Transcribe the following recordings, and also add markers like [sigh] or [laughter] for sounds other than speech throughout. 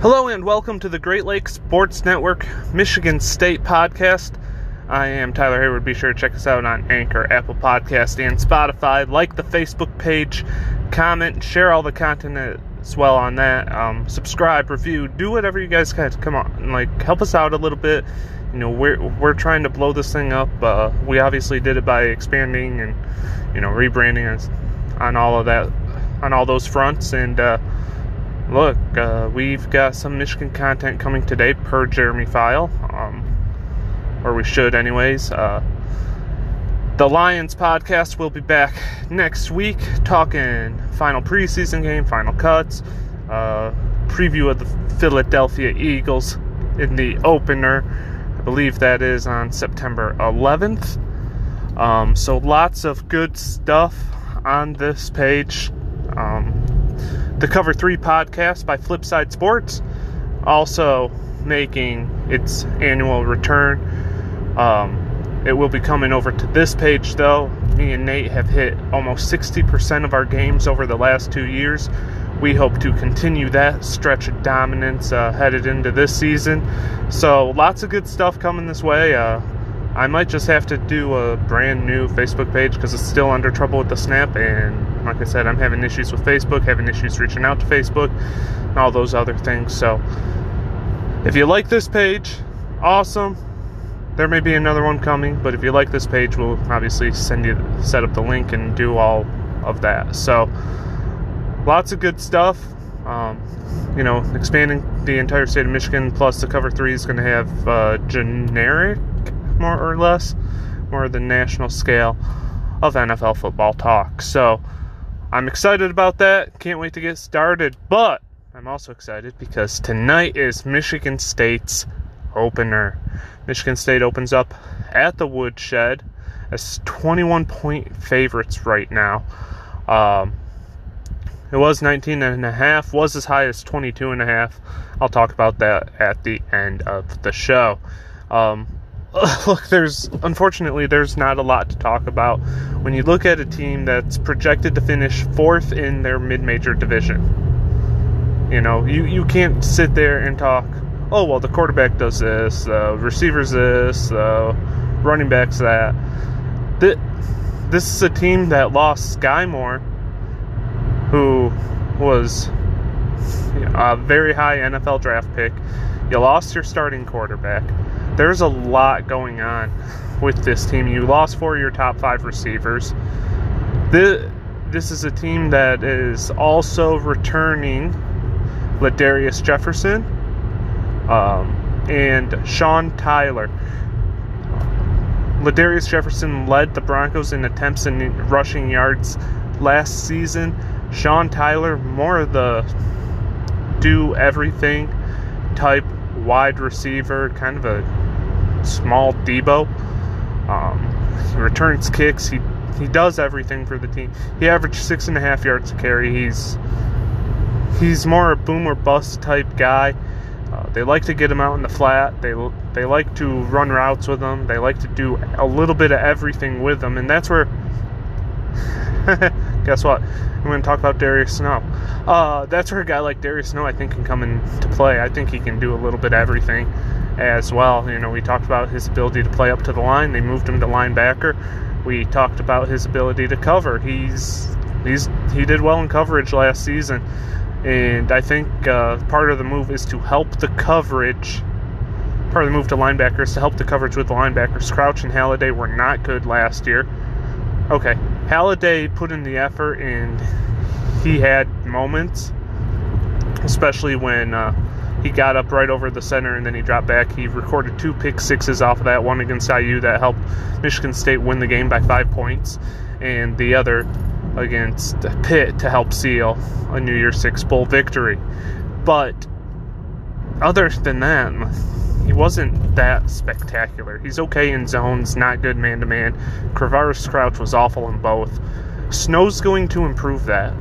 Hello and welcome to the Great Lakes Sports Network Michigan State podcast. I am Tyler Hayward. Be sure to check us out on Anchor, Apple Podcast, and Spotify. Like the Facebook page, comment, share all the content as well on that. Um, subscribe, review, do whatever you guys can. Come on, like help us out a little bit. You know, we're we're trying to blow this thing up. Uh, we obviously did it by expanding and you know rebranding on all of that, on all those fronts, and. Uh, look, uh, we've got some Michigan content coming today per Jeremy File, um, or we should, anyways. Uh, the Lions podcast will be back next week, talking final preseason game, final cuts, uh, preview of the Philadelphia Eagles in the opener. I believe that is on September 11th. Um, so lots of good stuff on this page. Um, the Cover 3 podcast by Flipside Sports, also making its annual return. Um, it will be coming over to this page, though. Me and Nate have hit almost 60% of our games over the last two years. We hope to continue that stretch of dominance uh, headed into this season. So, lots of good stuff coming this way. Uh, I might just have to do a brand new Facebook page because it's still under trouble with the snap. And like I said, I'm having issues with Facebook, having issues reaching out to Facebook, and all those other things. So if you like this page, awesome. There may be another one coming, but if you like this page, we'll obviously send you set up the link and do all of that. So lots of good stuff. Um, you know, expanding the entire state of Michigan, plus the cover three is going to have uh, generic more or less, more the national scale of NFL football talk. So I'm excited about that. Can't wait to get started. But I'm also excited because tonight is Michigan State's opener. Michigan State opens up at the Woodshed as 21 point favorites right now. Um, it was 19 and a half, was as high as 22 and a half. I'll talk about that at the end of the show. Um, [laughs] look, there's unfortunately there's not a lot to talk about when you look at a team that's projected to finish fourth in their mid-major division. You know, you you can't sit there and talk. Oh well, the quarterback does this, uh, receivers this, uh, running backs that. This is a team that lost Skyy Moore, who was a very high NFL draft pick. You lost your starting quarterback there's a lot going on with this team. You lost four of your top five receivers. This, this is a team that is also returning Ladarius Jefferson um, and Sean Tyler. Ladarius Jefferson led the Broncos in attempts and rushing yards last season. Sean Tyler, more of the do everything type wide receiver, kind of a small Deebo. Um, he returns kicks. He he does everything for the team. He averaged six and a half yards a carry. He's he's more a boom or bust type guy. Uh, they like to get him out in the flat. They they like to run routes with him. They like to do a little bit of everything with them, and that's where. [laughs] guess what? I'm going to talk about Darius Snow. Uh, that's where a guy like Darius Snow, I think, can come into play. I think he can do a little bit of everything as well. You know, we talked about his ability to play up to the line. They moved him to linebacker. We talked about his ability to cover. He's he's he did well in coverage last season, and I think uh, part of the move is to help the coverage. Part of the move to linebackers to help the coverage with the linebackers. Crouch and Haladay were not good last year. Okay, Haladay put in the effort and he had moments, especially when. Uh, he got up right over the center and then he dropped back. He recorded two pick sixes off of that one against IU that helped Michigan State win the game by five points, and the other against Pitt to help seal a New Year's Six Bowl victory. But other than that, he wasn't that spectacular. He's okay in zones, not good man to man. Quavaris Crouch was awful in both. Snow's going to improve that,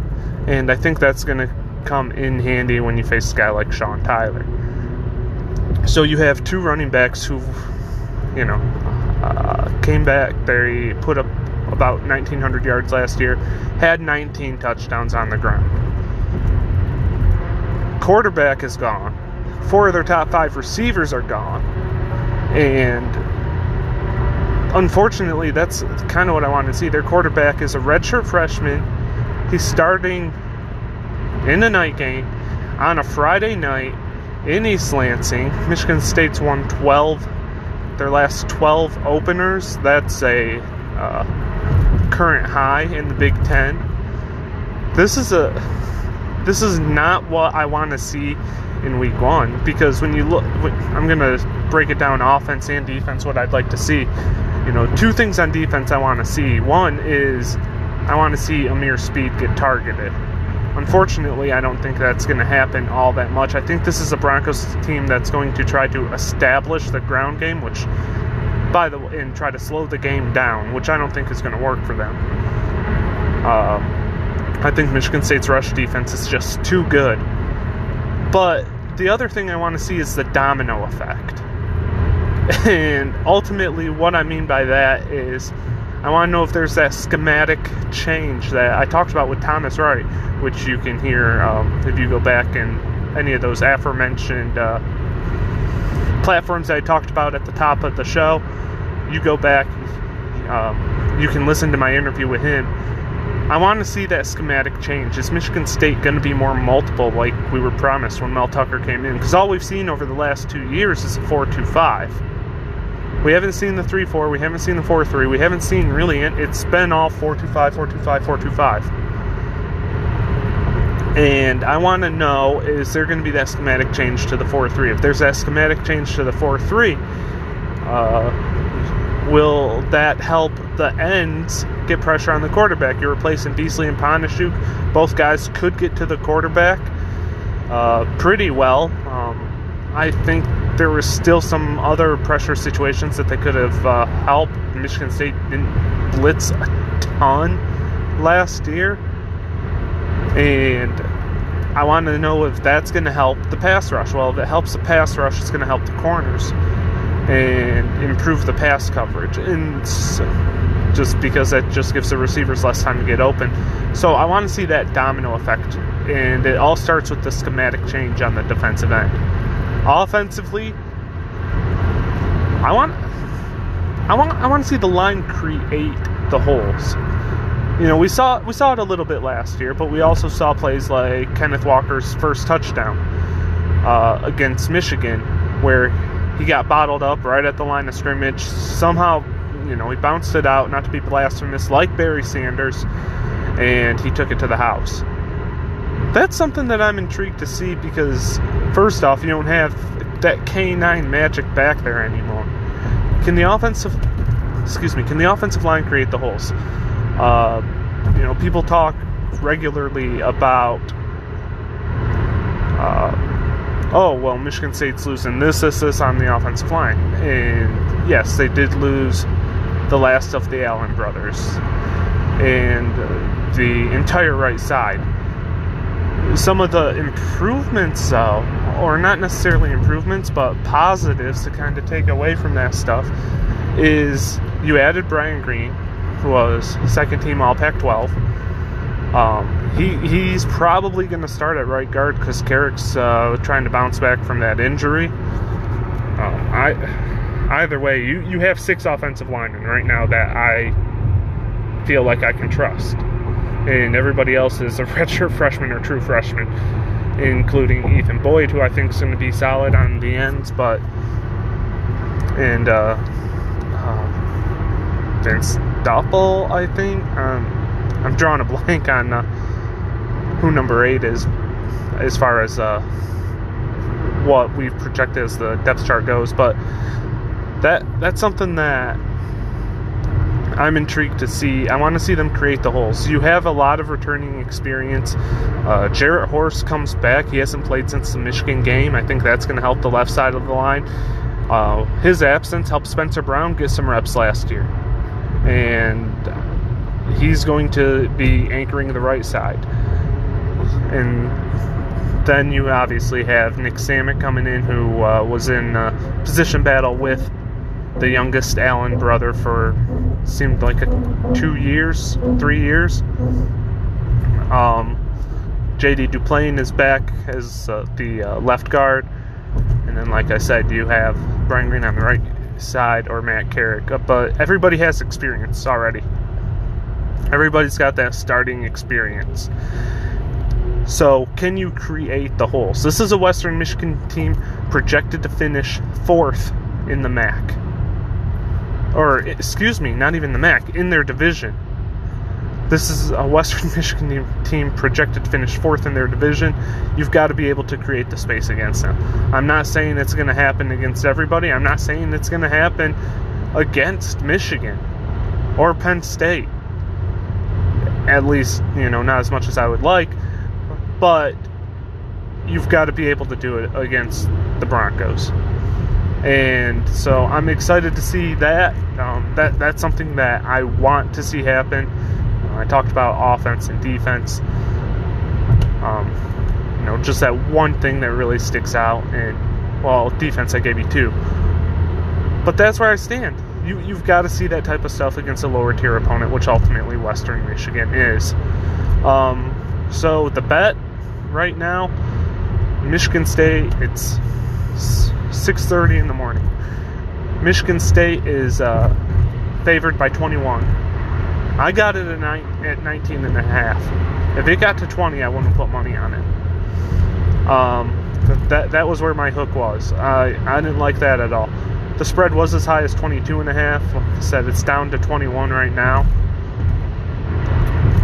and I think that's going to come in handy when you face a guy like Sean Tyler. So you have two running backs who, you know, uh, came back. They put up about 1,900 yards last year, had 19 touchdowns on the ground. Quarterback is gone. four of their top five receivers are gone. And unfortunately, that's kind of what I want to see. Their quarterback is a redshirt freshman. He's starting in the night game on a Friday night in East Lansing. Michigan State's won 12, their last 12 openers. That's a uh, current high in the Big Ten. This is a this is not what I want to see in week one because when you look, I'm going to break it down offense and defense, what I'd like to see. You know, two things on defense I want to see. One is I want to see Ameer Speed get targeted. Unfortunately, I don't think that's going to happen all that much. I think this is a Broncos team that's going to try to establish the ground game, which, by the way, and try to slow the game down, which I don't think is going to work for them. Uh, I think Michigan State's rush defense is just too good. But the other thing I want to see is the domino effect. [laughs] And ultimately, what I mean by that is I want to know if there's that schematic change that I talked about with Thomas Wright, which you can hear um, if you go back in any of those aforementioned uh, platforms that I talked about at the top of the show. You go back, um, you can listen to my interview with him. I want to see that schematic change. Is Michigan State going to be more multiple like we were promised when Mel Tucker came in? Because all we've seen over the last two years is a 4 2 5 we haven't seen the 3 4, we haven't seen the 4 3, we haven't seen really, it. It's been all 4 2 5, 4 2 5, 4 2 5. And I want to know is there going to be that schematic change to the 4 3? If there's that schematic change to the 4 3, uh, will that help the ends get pressure on the quarterback? You're replacing Beesley and Panasiuk. Both guys could get to the quarterback uh, pretty well. Um, I think there was still some other pressure situations that they could have uh, helped. Michigan State didn't blitz a ton last year, and I want to know if that's going to help the pass rush. Well, if it helps the pass rush, it's going to help the corners and improve the pass coverage. And just because that just gives the receivers less time to get open. So I want to see that domino effect, and it all starts with the schematic change on the defensive end. Offensively, I want I want I want to see the line create the holes. You know, we saw we saw it a little bit last year, but we also saw plays like Kenneth Walker's first touchdown uh, against Michigan, where he got bottled up right at the line of scrimmage. Somehow, you know, he bounced it out, not to be blasphemous, like Barry Sanders, and he took it to the house that's something that I'm intrigued to see because, first off, you don't have that K9 magic back there anymore. Can the offensive, excuse me, can the offensive line create the holes? Uh, you know, people talk regularly about, uh, oh, well, Michigan State's losing this, this, this on the offensive line. And yes, they did lose the last of the Allen brothers and the entire right side some of the improvements, though, or not necessarily improvements, but positives to kind of take away from that stuff, is you added Brian Greene, who was second team All Pac-12. Um, he he's probably going to start at right guard because Carrick's uh, trying to bounce back from that injury. Um, I either way, you you have six offensive linemen right now that I feel like I can trust and everybody else is a [laughs] redshirt freshman or true freshman, including Ethan Boyd, who I think is going to be solid on the ends, but and uh, uh, Vince Doppel, I think. Um, I'm drawing a [laughs] blank on uh, who number eight is as far as uh, what we've projected as the depth chart goes, but that that's something that I'm intrigued to see. I want to see them create the holes. You have a lot of returning experience. Uh, Jarrett Horst comes back. He hasn't played since the Michigan game. I think that's going to help the left side of the line. Uh, his absence helped Spencer Brown get some reps last year. And he's going to be anchoring the right side. And then you obviously have Nick Samac coming in, who uh, was in position battle with the youngest Allen brother for seemed like a two years, three years. Um, JD Duplain is back as uh, the uh, left guard. And then, like I said, you have Brian Greene on the right side or Matt Carrick. But everybody has experience already. Everybody's got that starting experience. So, can you create the holes? This is a Western Michigan team projected to finish fourth in the MAC. Or, excuse me, not even the MAC, in their division. This is a Western [laughs] Michigan team projected to finish fourth in their division. You've got to be able to create the space against them. I'm not saying it's going to happen against everybody. I'm not saying it's going to happen against Michigan or Penn State. At least, you know, not as much as I would like. But you've got to be able to do it against the Broncos. And so I'm excited to see that. Um, that that's something that I want to see happen. I talked about offense and defense. Um, you know, just that one thing that really sticks out. And well, defense I gave you two. But that's where I stand. You you've got to see that type of stuff against a lower tier opponent, which ultimately Western Michigan is. Um, so the bet right now, Michigan State. It's 6:30 in the morning. Michigan State is uh, favored by 21. I got it at, nine, at 19 and a half. If it got to 20, I wouldn't put money on it. Um, that that was where my hook was. I I didn't like that at all. The spread was as high as 22 and a half. Like I said, it's down to 21 right now.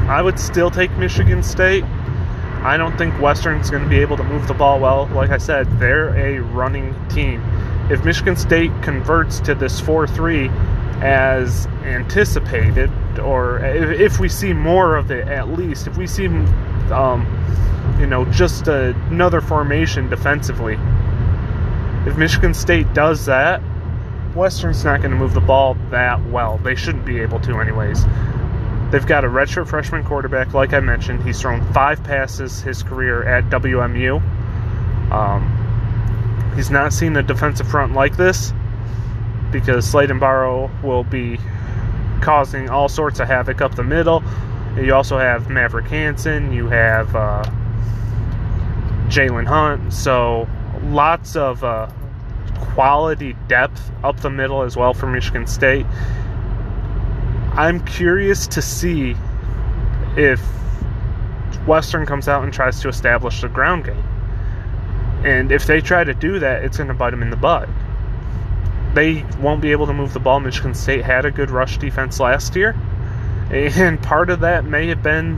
I would still take Michigan State. I don't think Western's going to be able to move the ball well. Like I said, they're a running team. If Michigan State converts to this 4 3 as anticipated, or if we see more of it at least, if we see, um, you know, just another formation defensively, if Michigan State does that, Western's not going to move the ball that well. They shouldn't be able to, anyways. They've got a redshirt freshman quarterback, like I mentioned. He's thrown five passes his career at WMU. Um, he's not seen a defensive front like this because Sladen Barrow will be causing all sorts of havoc up the middle. You also have Maverick Hansen. You have uh, Jalen Hunt. So lots of uh, quality depth up the middle as well for Michigan State. I'm curious to see if Western comes out and tries to establish the ground game. And if they try to do that, it's going to bite them in the butt. They won't be able to move the ball. Michigan State had a good rush defense last year. And part of that may have been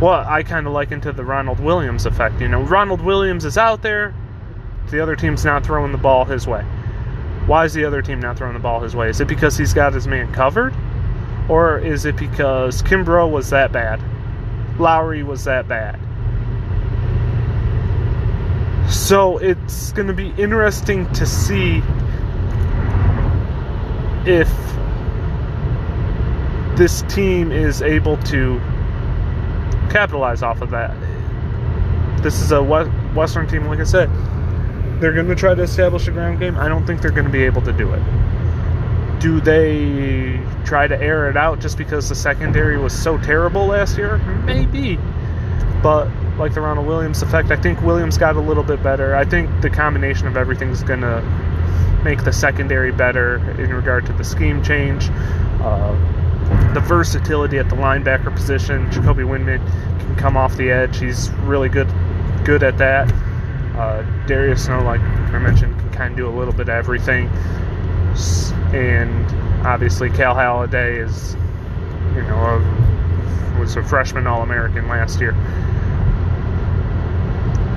what I kind of liken to the Ronald Williams effect. You know, Ronald Williams is out there, the other team's not throwing the ball his way. Why is the other team not throwing the ball his way? Is it because he's got his man covered? Or is it because Kimbrough was that bad? Lowry was that bad? So it's going to be interesting to see if this team is able to capitalize off of that. This is a Western team, like I said they're going to try to establish a ground game. I don't think they're going to be able to do it. Do they try to air it out just because the secondary was so terrible last year? Maybe. But like the Ronald Williams effect, I think Williams got a little bit better. I think the combination of everything is going to make the secondary better in regard to the scheme change. Uh, the versatility at the linebacker position. Jacoby Windmon can come off the edge. He's really good good at that. Uh, Darius Snow, like I mentioned, can kind of do a little bit of everything. And obviously, Cal Haladay is, you know, a, was a freshman All American last year.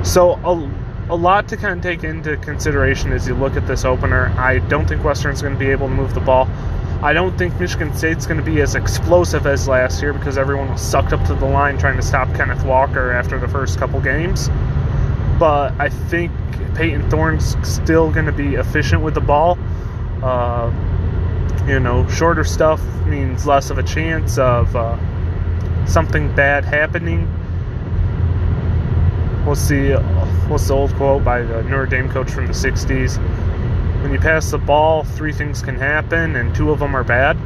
So, a, a lot to kind of take into consideration as you look at this opener. I don't think Western's going to be able to move the ball. I don't think Michigan State's going to be as explosive as last year because everyone was sucked up to the line trying to stop Kenneth Walker after the first couple games but I think Payton Thorne's still going to be efficient with the ball. Uh, you know, shorter stuff means less of a chance of uh, something bad happening. We'll see. What's the old quote by the Notre Dame coach from the 60s? When you pass the ball, three things can happen, and two of them are bad.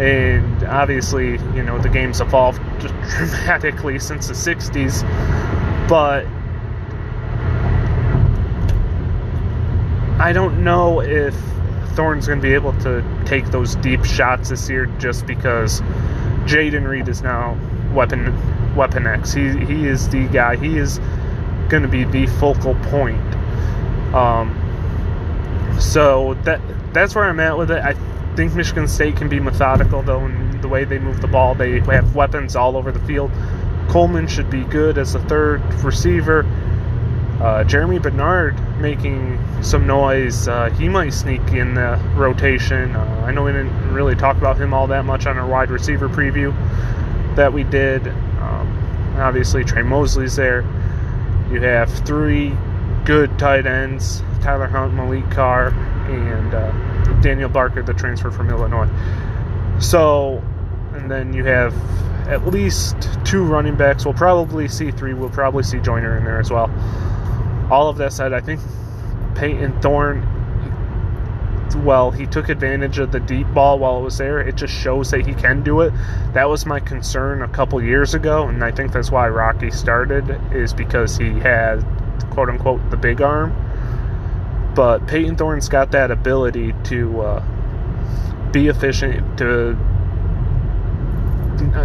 And obviously, you know, the game's evolved [laughs] dramatically since the 60s. But I don't know if Thorne's going to be able to take those deep shots this year just because Jayden Reed is now weapon weapon X. He he is the guy. He is going to be the focal point. Um, so that that's where I'm at with it. I think Michigan State can be methodical though in the way they move the ball. They have weapons all over the field. Coleman should be good as a third receiver. Uh, Germie Bernard making some noise. Uh, he might sneak in the rotation. Uh, I know we didn't really talk about him all that much on our wide receiver preview that we did. Um, obviously, Tre Mosley's there. You have three good tight ends Tyler Hunt, Maliq Carr, and uh, Daniel Barker, the transfer from Illinois. So, and then you have at least two running backs. We'll probably see three. We'll probably see Joyner in there as well. All of that said, I think Payton Thorne, well, he took advantage of the deep ball while it was there. It just shows that he can do it. That was my concern a couple years ago, and I think that's why Rocky started, is because he had, quote unquote, the big arm. But Payton Thorne's got that ability to uh, be efficient, to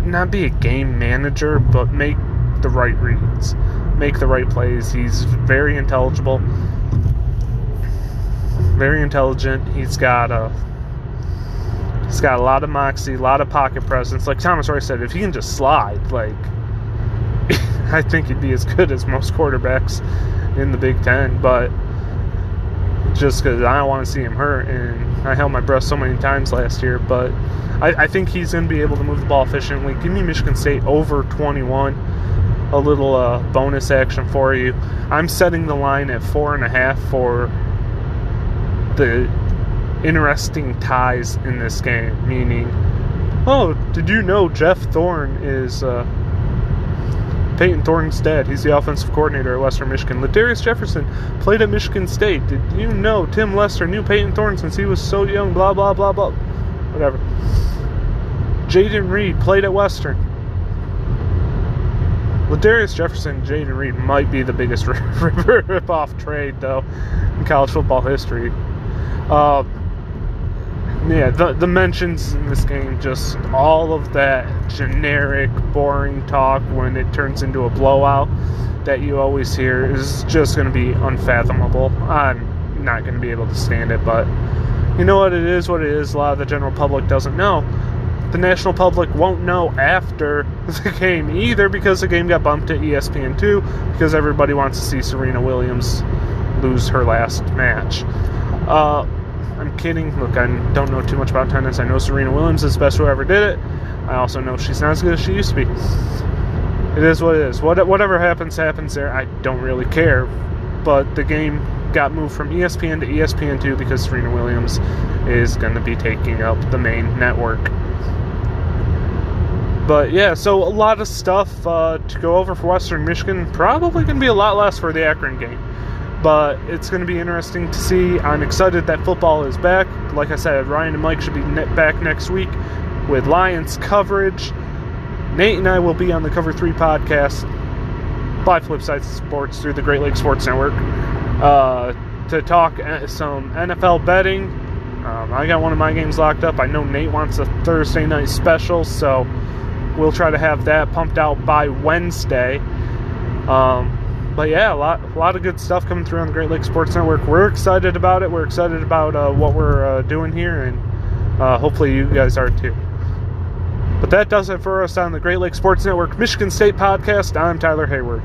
not be a game manager, but make the right reads, make the right plays. He's very intelligible, very intelligent. He's got a he's got a lot of moxie, a lot of pocket presence. Like Thomas Roy said, if he can just slide, like [laughs] I think he'd be as good as most quarterbacks in the Big Ten. But just because I don't want to see him hurt. And I held my breath so many times last year, but I, I think he's going to be able to move the ball efficiently. Give me Michigan State over 21. A little uh, bonus action for you. I'm setting the line at four and a half for the interesting ties in this game. Meaning, oh, did you know Jeff Thorne is? Uh, Payton Thorne's dad. He's the offensive coordinator at Western Michigan. Ladarius Jefferson played at Michigan State. Did you know Tim Lester knew Payton Thorne since he was so young? Blah, blah, blah, blah. Whatever. Jayden Reed played at Western. Ladarius Jefferson and Jayden Reed might be the biggest [laughs] rip-off trade, though, in college football history. Uh, yeah, the the mentions in this game, just all of that generic, boring talk when it turns into a blowout that you always hear is just going to be unfathomable. I'm not going to be able to stand it, but you know what? It is what it is. A lot of the general public doesn't know. The national public won't know after [laughs] the game either because the game got bumped to ESPN2 because everybody wants to see Serena Williams lose her last match. Uh, I'm kidding. Look, I don't know too much about tennis. I know Serena Williams is the best who ever did it. I also know she's not as good as she used to be. It is what it is. What, whatever happens, happens there. I don't really care. But the game got moved from ESPN to ESPN2 because Serena Williams is going to be taking up the main network. But yeah, so a lot of stuff uh, to go over for Western Michigan. Probably going to be a lot less for the Akron game but it's going to be interesting to see. I'm excited that football is back. Like I said, Ryan and Mike should be back next week with Lions coverage. Nate and I will be on the Cover 3 podcast by Flipside Sports through the Great Lakes Sports Network uh, to talk uh, some NFL betting. Um, I got one of my games locked up. I know Nate wants a Thursday night special, so we'll try to have that pumped out by Wednesday. Um, but yeah, a lot, a lot of good stuff coming through on the Great Lakes Sports Network. We're excited about it. We're excited about uh, what we're uh, doing here, and uh, hopefully you guys are too. But that does it for us on the Great Lakes Sports Network Michigan State podcast. I'm Tyler Hayward.